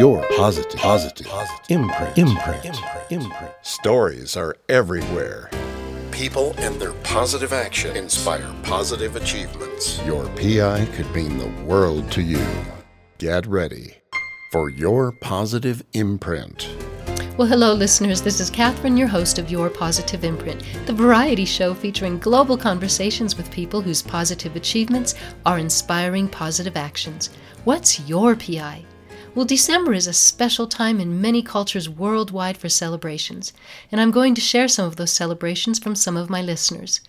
your positive, positive, positive imprint, imprint, imprint, imprint. Stories are everywhere. People and their positive action inspire positive achievements. Your PI could mean the world to you. Get ready for your positive imprint. Well, hello, listeners. This is Catherine, your host of Your Positive Imprint, the variety show featuring global conversations with people whose positive achievements are inspiring positive actions. What's your PI? Well, December is a special time in many cultures worldwide for celebrations, and I'm going to share some of those celebrations from some of my listeners.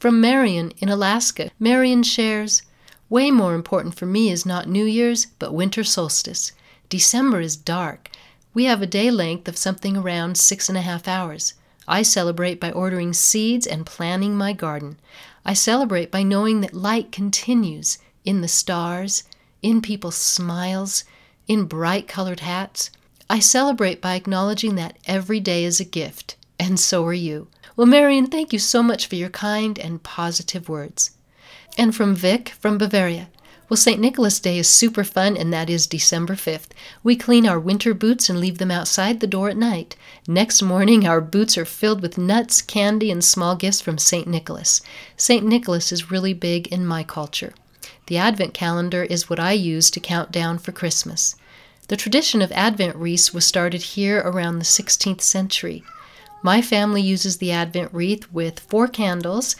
From Marion in Alaska, Marion shares Way more important for me is not New Year's, but winter solstice. December is dark. We have a day length of something around six and a half hours. I celebrate by ordering seeds and planning my garden. I celebrate by knowing that light continues in the stars, in people's smiles, in bright colored hats. I celebrate by acknowledging that every day is a gift, and so are you. Well, Marion, thank you so much for your kind and positive words. And from Vic from Bavaria. Well, St. Nicholas Day is super fun, and that is December 5th. We clean our winter boots and leave them outside the door at night. Next morning, our boots are filled with nuts, candy, and small gifts from St. Nicholas. St. Nicholas is really big in my culture. The Advent calendar is what I use to count down for Christmas. The tradition of Advent wreaths was started here around the 16th century. My family uses the Advent wreath with four candles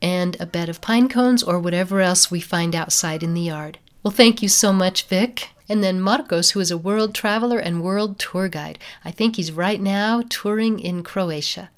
and a bed of pine cones or whatever else we find outside in the yard. Well, thank you so much, Vic. And then Marcos, who is a world traveler and world tour guide. I think he's right now touring in Croatia.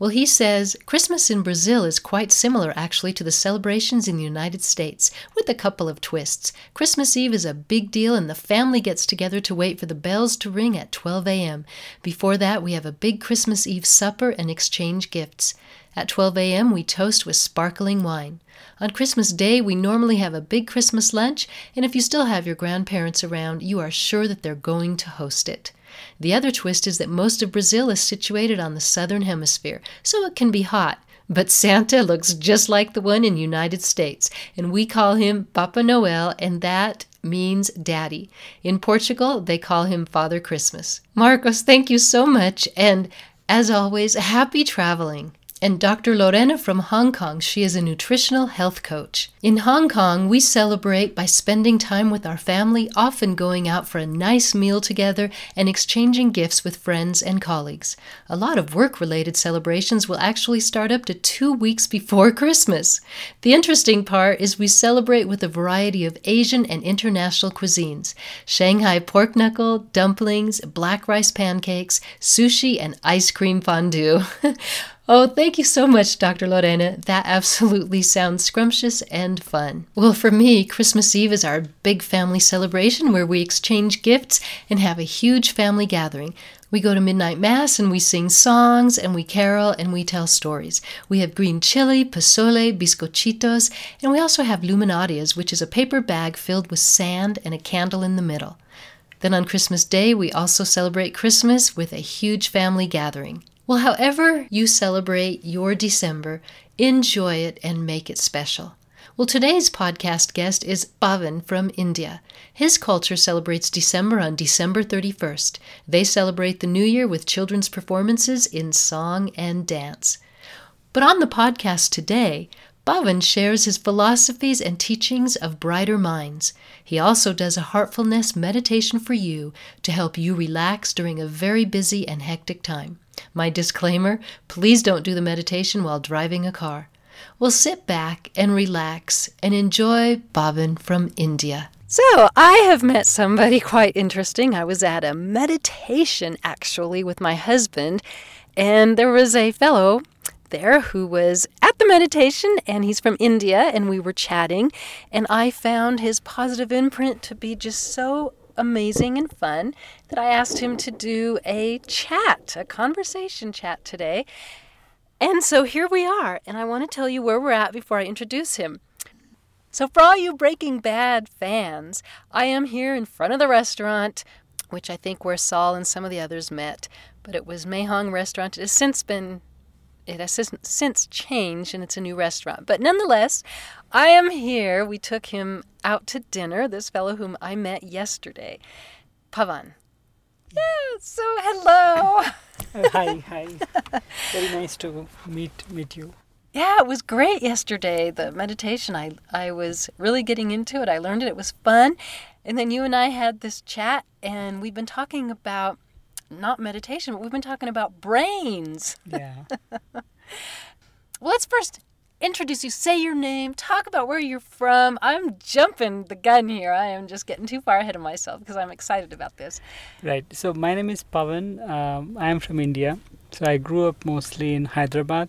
Well, he says Christmas in Brazil is quite similar actually to the celebrations in the United States, with a couple of twists. Christmas Eve is a big deal, and the family gets together to wait for the bells to ring at 12 a.m. Before that, we have a big Christmas Eve supper and exchange gifts. At 12 a.m., we toast with sparkling wine. On Christmas Day, we normally have a big Christmas lunch, and if you still have your grandparents around, you are sure that they're going to host it. The other twist is that most of Brazil is situated on the southern hemisphere, so it can be hot. But Santa looks just like the one in United States, and we call him Papa Noel, and that means daddy. In Portugal, they call him Father Christmas. Marcos, thank you so much, and as always, happy traveling and Dr. Lorena from Hong Kong. She is a nutritional health coach. In Hong Kong, we celebrate by spending time with our family, often going out for a nice meal together and exchanging gifts with friends and colleagues. A lot of work related celebrations will actually start up to two weeks before Christmas. The interesting part is we celebrate with a variety of Asian and international cuisines Shanghai pork knuckle, dumplings, black rice pancakes, sushi, and ice cream fondue. Oh, thank you so much, Dr. Lorena. That absolutely sounds scrumptious and fun. Well, for me, Christmas Eve is our big family celebration where we exchange gifts and have a huge family gathering. We go to midnight mass and we sing songs and we carol and we tell stories. We have green chili, pozole, bizcochitos, and we also have luminarias, which is a paper bag filled with sand and a candle in the middle. Then on Christmas Day, we also celebrate Christmas with a huge family gathering. Well, however you celebrate your December, enjoy it and make it special. Well, today's podcast guest is Pavan from India. His culture celebrates December on December 31st. They celebrate the new year with children's performances in song and dance. But on the podcast today, Pavan shares his philosophies and teachings of brighter minds. He also does a heartfulness meditation for you to help you relax during a very busy and hectic time. My disclaimer please don't do the meditation while driving a car. We'll sit back and relax and enjoy Pavan from India. So, I have met somebody quite interesting. I was at a meditation actually with my husband, and there was a fellow there who was at the meditation and he's from India and we were chatting and I found his positive imprint to be just so amazing and fun that I asked him to do a chat, a conversation chat today. And so here we are, and I want to tell you where we're at before I introduce him. So, for all you Breaking Bad fans, I am here in front of the restaurant, which I think where Saul and some of the others met, but it was Mahong Restaurant. It has since been it has since changed and it's a new restaurant. But nonetheless, I am here. We took him out to dinner, this fellow whom I met yesterday. Pavan, Yeah, So, hello. Uh, hi, hi. Very nice to meet meet you. Yeah, it was great yesterday. The meditation, I I was really getting into it. I learned it. It was fun. And then you and I had this chat and we've been talking about not meditation, but we've been talking about brains. Yeah. well, let's first introduce you, say your name, talk about where you're from. I'm jumping the gun here. I am just getting too far ahead of myself because I'm excited about this. Right. So my name is Pavan. Um, I am from India. So I grew up mostly in Hyderabad.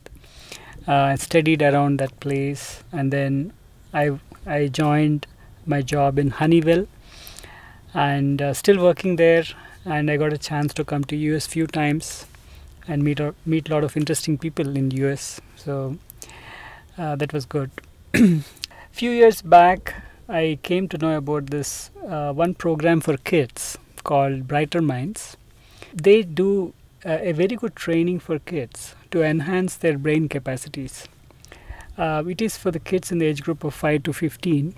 Uh, I studied around that place, and then I I joined my job in Honeywell, and uh, still working there. And I got a chance to come to US few times, and meet meet a lot of interesting people in US. So uh, that was good. Few years back, I came to know about this uh, one program for kids called Brighter Minds. They do uh, a very good training for kids to enhance their brain capacities. Uh, it is for the kids in the age group of 5 to 15,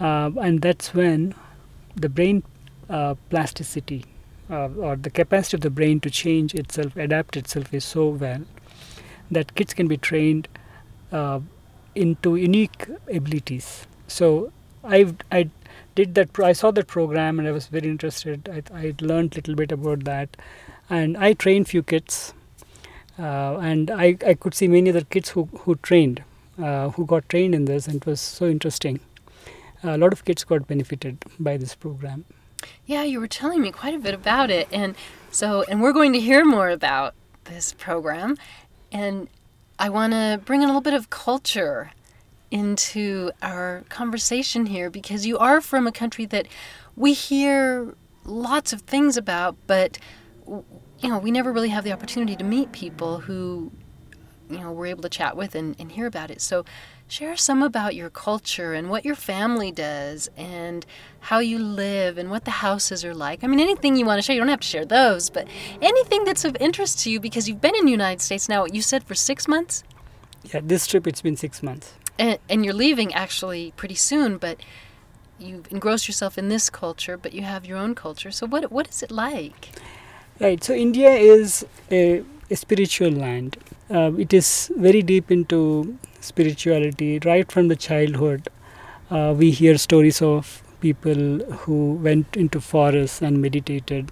uh, and that's when the brain plasticity or the capacity of the brain to change itself, adapt itself, is so well that kids can be trained into unique abilities. So I I did that. I saw that program and I was very interested. I I learned a little bit about that, and I trained few kids, uh, and I I could see many other kids who who trained, uh, who got trained in this, and it was so interesting. a lot of kids got benefited by this program. Yeah, you were telling me quite a bit about it, and so and we're going to hear more about this program, and I want to bring a little bit of culture into our conversation here because you are from a country that we hear lots of things about, but you know, we never really have the opportunity to meet people who you know we're able to chat with and, and hear about it. So share some about your culture and what your family does and how you live and what the houses are like. I mean, anything you want to share, you don't have to share those, but anything that's of interest to you because you've been in the United States now, you said for six months? Yeah, this trip it's been six months. And, and you're leaving actually pretty soon, but you've engrossed yourself in this culture, but you have your own culture. So what what is it like? Right. So India is a, a spiritual land. Uh, it is very deep into spirituality right from the childhood. Uh, we hear stories of people who went into forests and meditated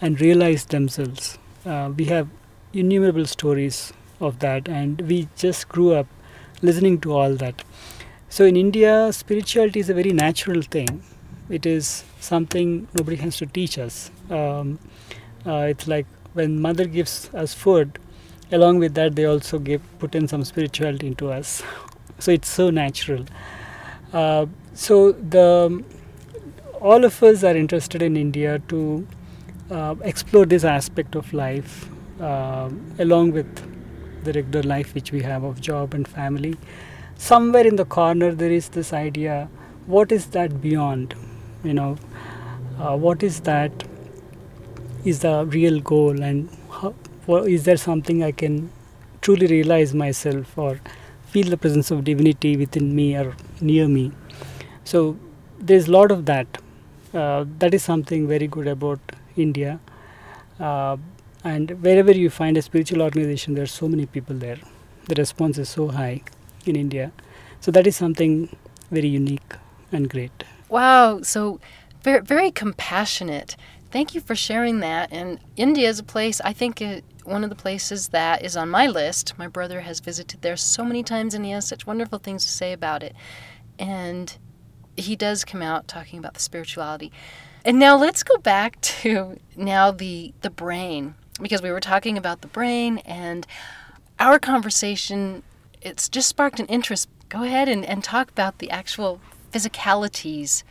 and realized themselves. Uh, we have innumerable stories of that, and we just grew up listening to all that. So in India, spirituality is a very natural thing. It is something nobody has to teach us. Um, uh, it's like when mother gives us food, along with that they also give put in some spirituality into us. So it's so natural. Uh, so the all of us are interested in India to uh, explore this aspect of life uh, along with the regular life which we have of job and family. Somewhere in the corner, there is this idea what is that beyond? You know, uh, what is that is the real goal, and how, is there something I can truly realize myself or feel the presence of divinity within me or near me? So, there's a lot of that uh, that is something very good about India. Uh, and wherever you find a spiritual organization, there are so many people there. The response is so high in India. So that is something very unique and great. Wow. So very, very compassionate. Thank you for sharing that. And India is a place, I think, it, one of the places that is on my list. My brother has visited there so many times and he has such wonderful things to say about it. And he does come out talking about the spirituality. And now let's go back to now the the brain because we were talking about the brain and our conversation it's just sparked an interest. Go ahead and, and talk about the actual physicalities.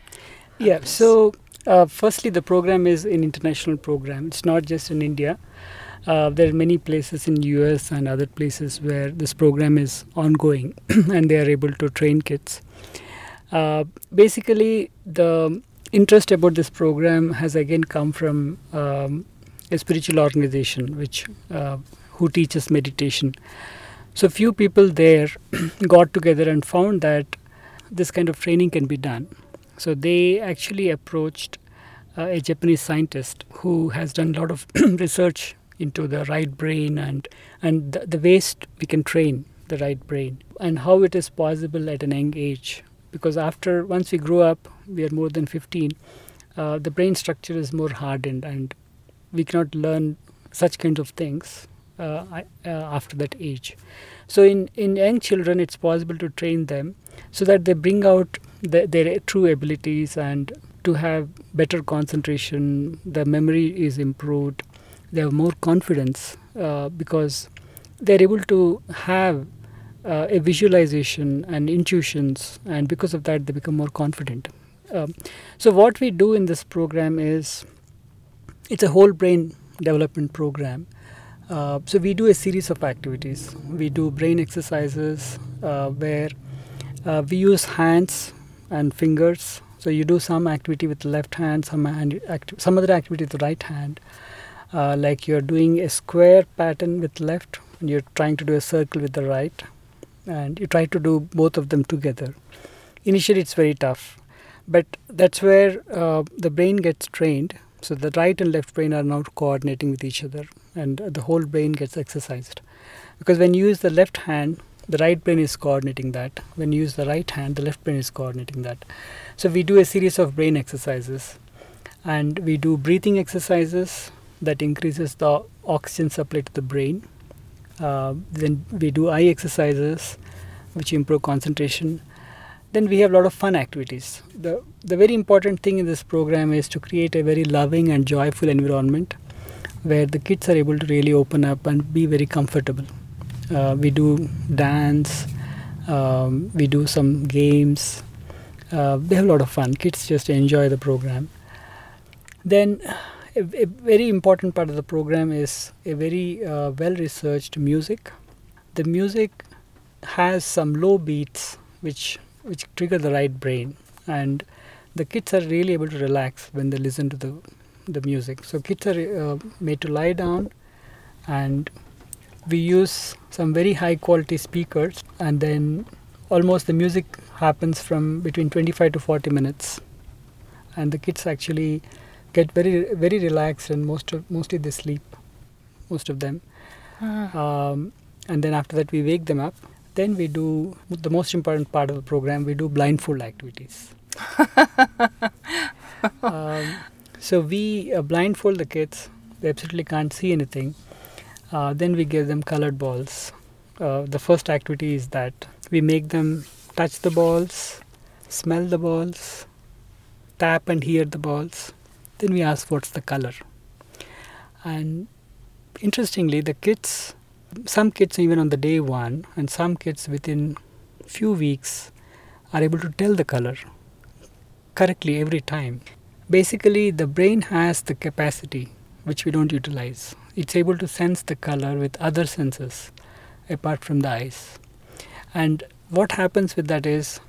Yeah, so uh, firstly, the program is an international program. It's not just in India. Uh, there are many places in US and other places where this program is ongoing and they are able to train kids. Uh, basically, the interest about this program has again come from um, a spiritual organization which uh, who teaches meditation. So few people there got together and found that this kind of training can be done. So they actually approached uh, a Japanese scientist who has done a lot of research into the right brain and and the, the ways we can train the right brain and how it is possible at an young age. Because after once we grow up, we are more than 15. Uh, the brain structure is more hardened, and we cannot learn such kinds of things uh, uh, after that age. So in in young children, it's possible to train them so that they bring out the, their true abilities and to have better concentration. The memory is improved. They have more confidence uh, because they're able to have uh, a visualization and intuitions, and because of that, they become more confident. Um, so, what we do in this program is it's a whole brain development program. Uh, so, we do a series of activities. We do brain exercises uh, where uh, we use hands and fingers. So, you do some activity with the left hand, some, hand some other activity with the right hand. Uh, like you're doing a square pattern with left and you're trying to do a circle with the right and you try to do both of them together. Initially, it's very tough, but that's where uh, the brain gets trained. So the right and left brain are now coordinating with each other, and the whole brain gets exercised. Because when you use the left hand, the right brain is coordinating that. When you use the right hand, the left brain is coordinating that. So we do a series of brain exercises, and we do breathing exercises that increases the oxygen supply to the brain uh, then we do eye exercises, which improve concentration. Then we have a lot of fun activities. The, the very important thing in this program is to create a very loving and joyful environment where the kids are able to really open up and be very comfortable. Uh, we do dance, um, we do some games. Uh, they have a lot of fun. Kids just enjoy the program. Then a, a, very important part of the program is a very uh, well researched music. The music has some low beats which which trigger the right brain and the kids are really able to relax when they listen to the the music. So kids are uh, made to lie down and we use some very high quality speakers and then almost the music happens from between 25 to 40 minutes and the kids actually get very very relaxed and most of mostly they sleep most of them. Uh. um, and then after that we wake them up. Then we do the most important part of the program we do blindfold activities. Um, so we uh, blindfold the kids. They absolutely can't see anything. Uh, then we give them colored balls. Uh, the first activity is that we make them touch the balls smell the balls tap and hear the balls then we ask what's the color. And interestingly, the kids, some kids even on the day one, and some kids within few weeks are able to tell the color correctly every time. Basically, the brain has the capacity which we don't utilize. It's able to sense the color with other senses apart from the eyes. And what happens with that is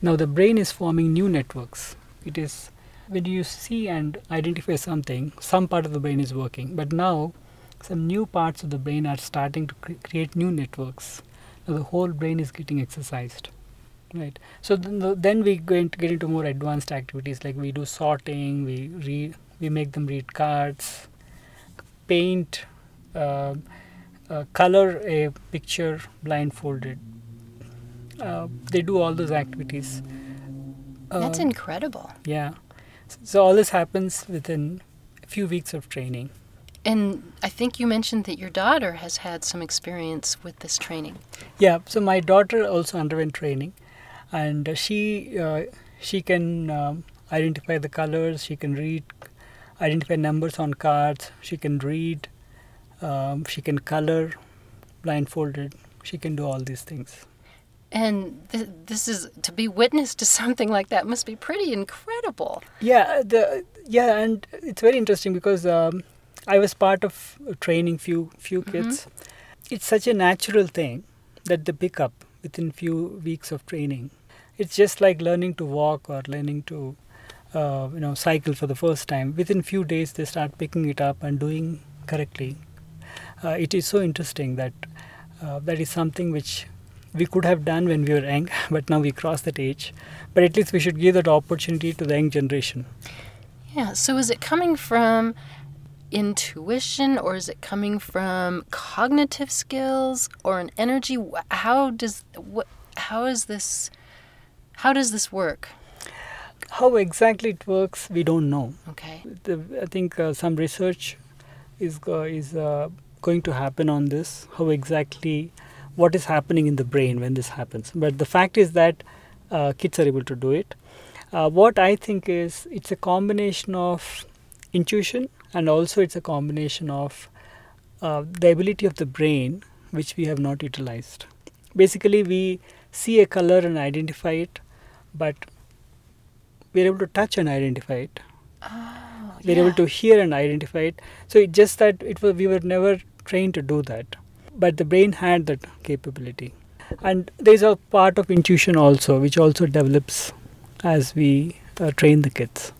now the brain is forming new networks. It is when you see and identify something, some part of the brain is working, but now some new parts of the brain are starting to cre- create new networks. Now the whole brain is getting exercised, right? So then, the, then we going to get into more advanced activities like we do sorting, we read, we make them read cards, paint, uh, uh, color a picture blindfolded. Uh, they do all those activities. That's um, incredible. Yeah. So all this happens within a few weeks of training. And I think you mentioned that your daughter has had some experience with this training. Yeah, so my daughter also underwent training, and she uh, she can um, identify the colors. She can read, identify numbers on cards. She can read. Um, she can color, blindfolded. She can do all these things and th- this is to be witness to something like that must be pretty incredible yeah the yeah and it's very interesting because um, i was part of training few few mm-hmm. kids mm-hmm. it's such a natural thing that they pick up within few weeks of training it's just like learning to walk or learning to uh, you know cycle for the first time within few days they start picking it up and doing correctly uh, it is so interesting that uh, that is something which we could have done when we were young, but now we crossed that age. But at least we should give that opportunity to the young generation. Yeah. So is it coming from intuition or is it coming from cognitive skills or an energy? How does what? How is this? How does this work? How exactly it works, we don't know. Okay. The, I think uh, some research is uh, is uh, going to happen on this. How exactly, what is happening in the brain when this happens? But the fact is that uh, kids are able to do it. Uh, what I think is it's a combination of intuition and also it's a combination of uh, the ability of the brain which we have not utilized. Basically, we see a color and identify it, but we're able to touch and identify it. we're able to hear and identify it. So it's just that it was we were never trained to do that, but the brain had that capability. And there's a part of intuition also, which also develops as we uh, train the kids.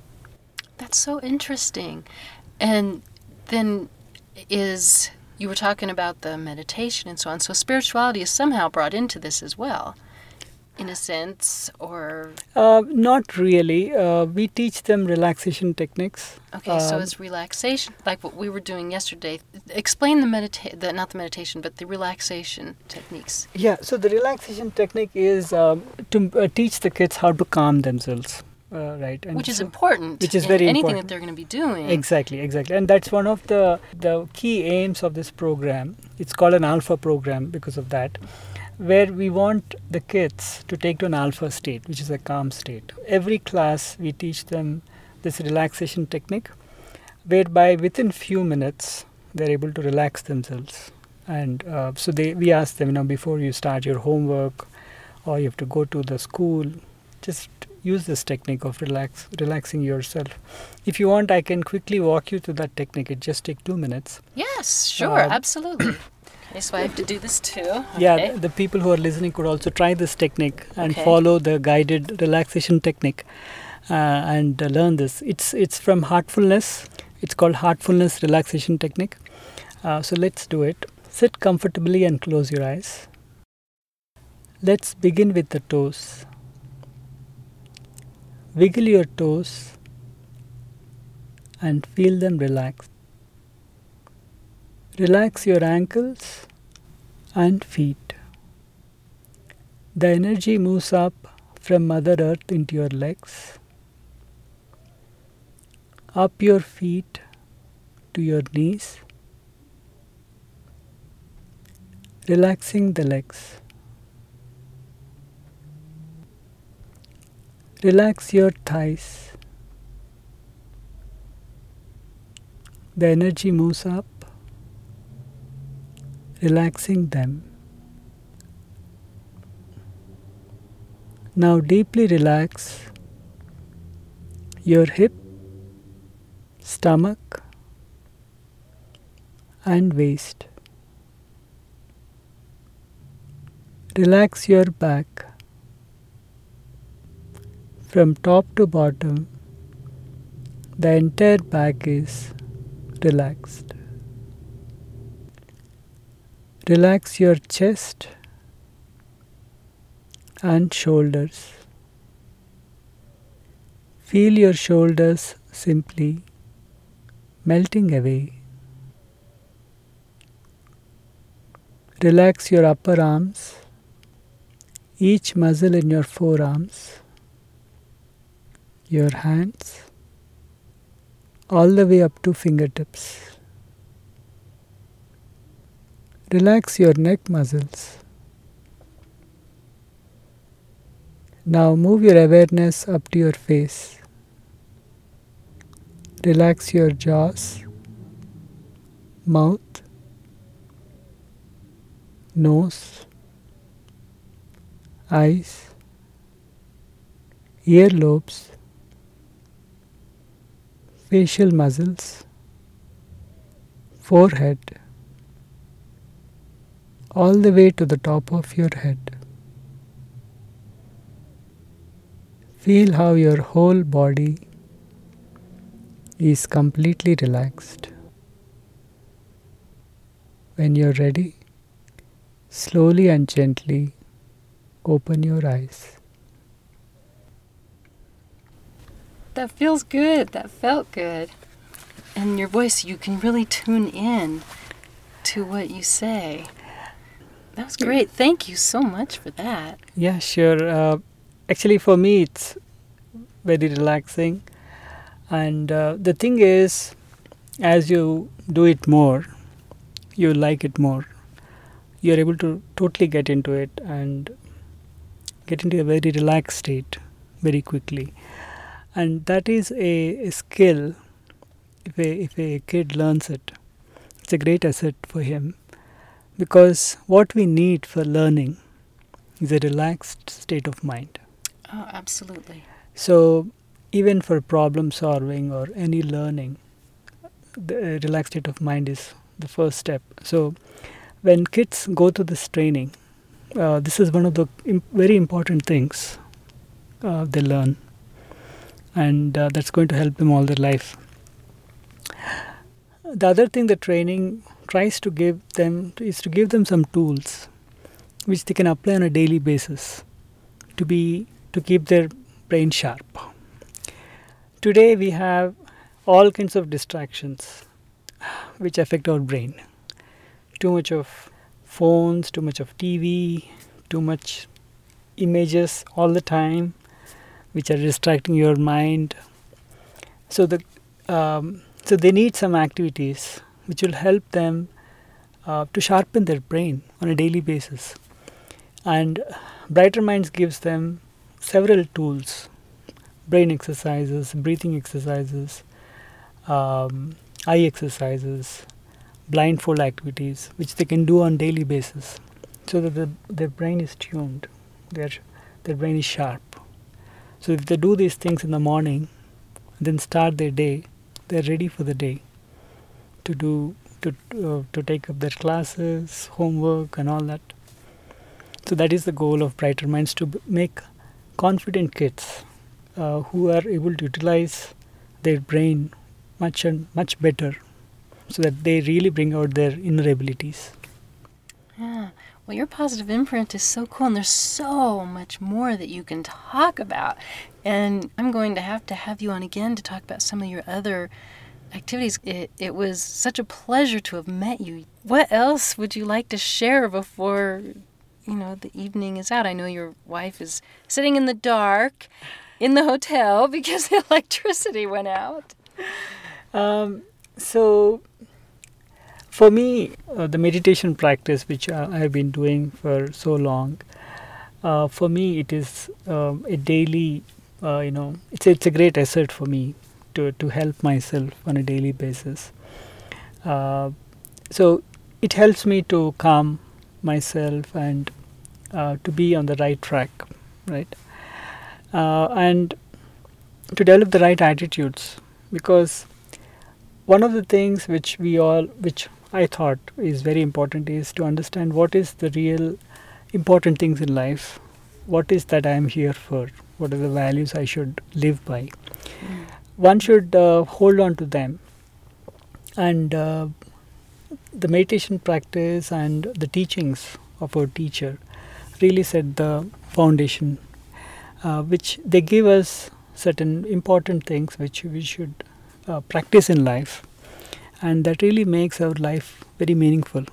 That's so interesting. And then is you were talking about the meditation and so on. So spirituality is somehow brought into this as well, in a sense, or Uh, not really. Uh, we teach them relaxation techniques. okay. so Um, it's relaxation, like what we were doing yesterday. Explain the medita- not the meditation, but the relaxation techniques. Yeah, so the relaxation technique is um, to uh, teach the kids how to calm themselves, uh, right? And which is so- important. which is very anything important. that they're going to be doing. Exactly, exactly, and that's one of the the key aims of this program. It's called an alpha program because of that, where we want the kids to take to an alpha state, which is a calm state. Every class we teach them this relaxation technique, whereby within few minutes they're able to relax themselves, and uh, so they we ask them, you know, before you start your homework, or you have to go to the school, just use this technique of relax relaxing yourself if you want, I can quickly walk you through that technique. It just takes two minutes. Yes, sure, Um, absolutely. okay, so I have to do this too. Yeah, Okay. th- the people who are listening could also try this technique and Okay. follow the guided relaxation technique uh, and uh, learn this. It's it's from Heartfulness. It's called Heartfulness Relaxation Technique. Uh, so let's do it. Sit comfortably and close your eyes. Let's begin with the toes. Wiggle your toes and feel them relax. Relax your ankles and feet. The energy moves up from Mother Earth into your legs, up your feet to your knees, relaxing the legs. Relax your thighs. The energy moves up, relaxing them. Now deeply relax your hip, stomach, and waist. Relax your back from top to bottom. The entire back is relaxed. Relax your chest and shoulders. Feel your shoulders simply melting away. Relax your upper arms, each muscle in your forearms, your hands, all the way up to fingertips. Relax your neck muscles. Now move your awareness up to your face. Relax your jaws, mouth, nose, eyes, earlobes, facial muscles, forehead, all the way to the top of your head. Feel how your whole body is completely relaxed. When you're ready, slowly and gently open your eyes. that feels good. That felt good. And your voice, you can really tune in to what you say. That was great. Thank you so much for that. Yeah, sure. Uh, actually, for me, it's very relaxing. And uh, the thing is, as you do it more, you like it more. You're able to totally get into it and get into a very relaxed state very quickly. And that is a, a skill. If a, if a kid learns it, it's a great asset for him because what we need for learning is a relaxed state of mind. Oh, absolutely. So, even for problem solving or any learning, the relaxed state of mind is the first step. So, when kids go to this training, uh, this is one of the Im- very important things uh, they learn, and uh, that's going to help them all their life. The other thing the training tries to give them is to give them some tools which they can apply on a daily basis to be to keep their brain sharp. Today we have all kinds of distractions which affect our brain. Too much of phones, too much of TV, too much images all the time which are distracting your mind. So the um, so they need some activities which will help them uh, to sharpen their brain on a daily basis. And Brighter Minds gives them several tools brain exercises, breathing exercises, um, eye exercises, blindfold activities, which they can do on daily basis, so that the, their brain is tuned, their their brain is sharp. So if they do these things in the morning, then start their day, they're ready for the day to do to uh, to take up their classes, homework, and all that. So that is the goal of Brighter Minds to b- make confident kids uh, who are able to utilize their brain much and much better, so that they really bring out their inner abilities. Yeah. Well, your positive imprint is so cool, and there's so much more that you can talk about. And I'm going to have to have you on again to talk about some of your other activities. It, it was such a pleasure to have met you. What else would you like to share before, you know, the evening is out? I know your wife is sitting in the dark in the hotel because the electricity went out. Um, so, for me, uh, the meditation practice, which I have been doing for so long, uh, for me it is um, a daily, uh, you know, it's it's a great asset for me to to help myself on a daily basis. Uh, so it helps me to calm myself and uh, to be on the right track, right, uh, and to develop the right attitudes because one of the things which we all which i thought is very important is to understand what is the real important things in life. What is that i am here for? What are the values i should live by one should uh, hold on to them. And uh, the meditation practice and the teachings of our teacher really set the foundation uh, which they give us certain important things which we should uh, practice in life. And that really makes our life very meaningful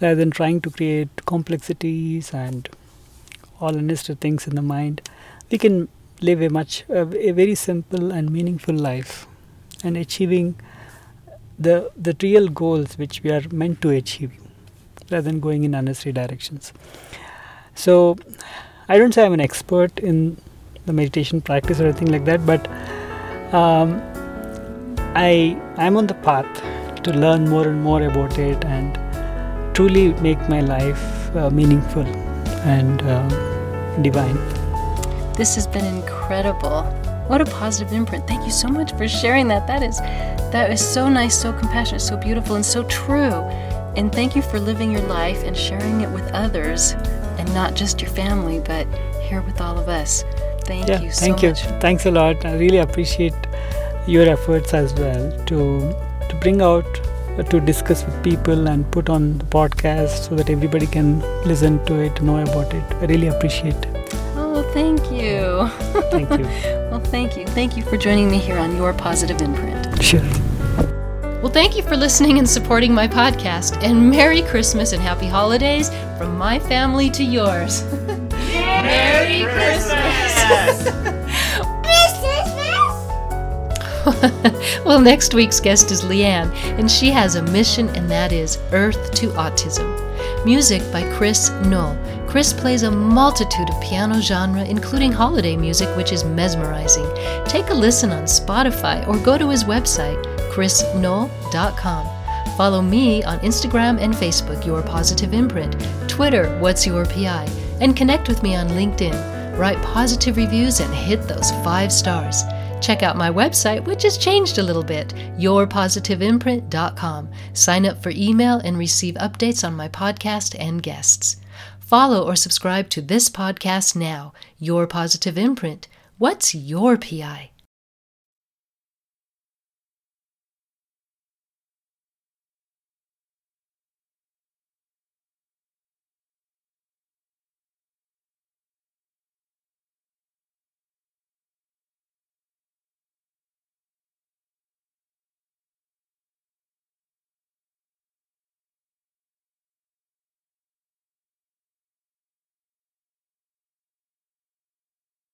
rather than trying to create complexities and all unnecessary things in the mind. We can live a much a very simple and meaningful life and achieving the the real goals which we are meant to achieve rather than going in unnecessary directions so i don't say i'm an expert in the meditation practice or anything like that but um, I I'm on the path to learn more and more about it and truly make my life uh, meaningful and uh, divine. This has been incredible. What a positive imprint. Thank you so much for sharing that. That is that is so nice, so compassionate, so beautiful and so true. And thank you for living your life and sharing it with others and not just your family, but here with all of us. Thank yeah, you so thank you. much. Thanks a lot. I really appreciate your efforts as well to to bring out to discuss with people and put on the podcast so that everybody can listen to it, know about it. I really appreciate. It. Thank you. Thank you. Well, Well, thank you. Thank you for joining me here on Your Positive Imprint. Sure. Well, thank you for listening and supporting my podcast. And Merry Christmas and Happy Holidays from my family to yours. Merry Christmas! well, next week's guest is Leanne, and she has a mission, and that is Earth to Autism. Music by Chris Null. Chris plays a multitude of piano genre, including holiday music, which is mesmerizing. Take a listen on Spotify or go to his website, chrisnull.com. Follow me on Instagram and Facebook, Your Positive Imprint, Twitter, What's Your PI, and connect with me on LinkedIn. Write positive reviews and hit those five stars. Check out my website, which has changed a little bit, yourpositiveimprint.com. Sign up for email and receive updates on my podcast and guests. Follow or subscribe to this podcast now, Your Positive Imprint. What's your PI?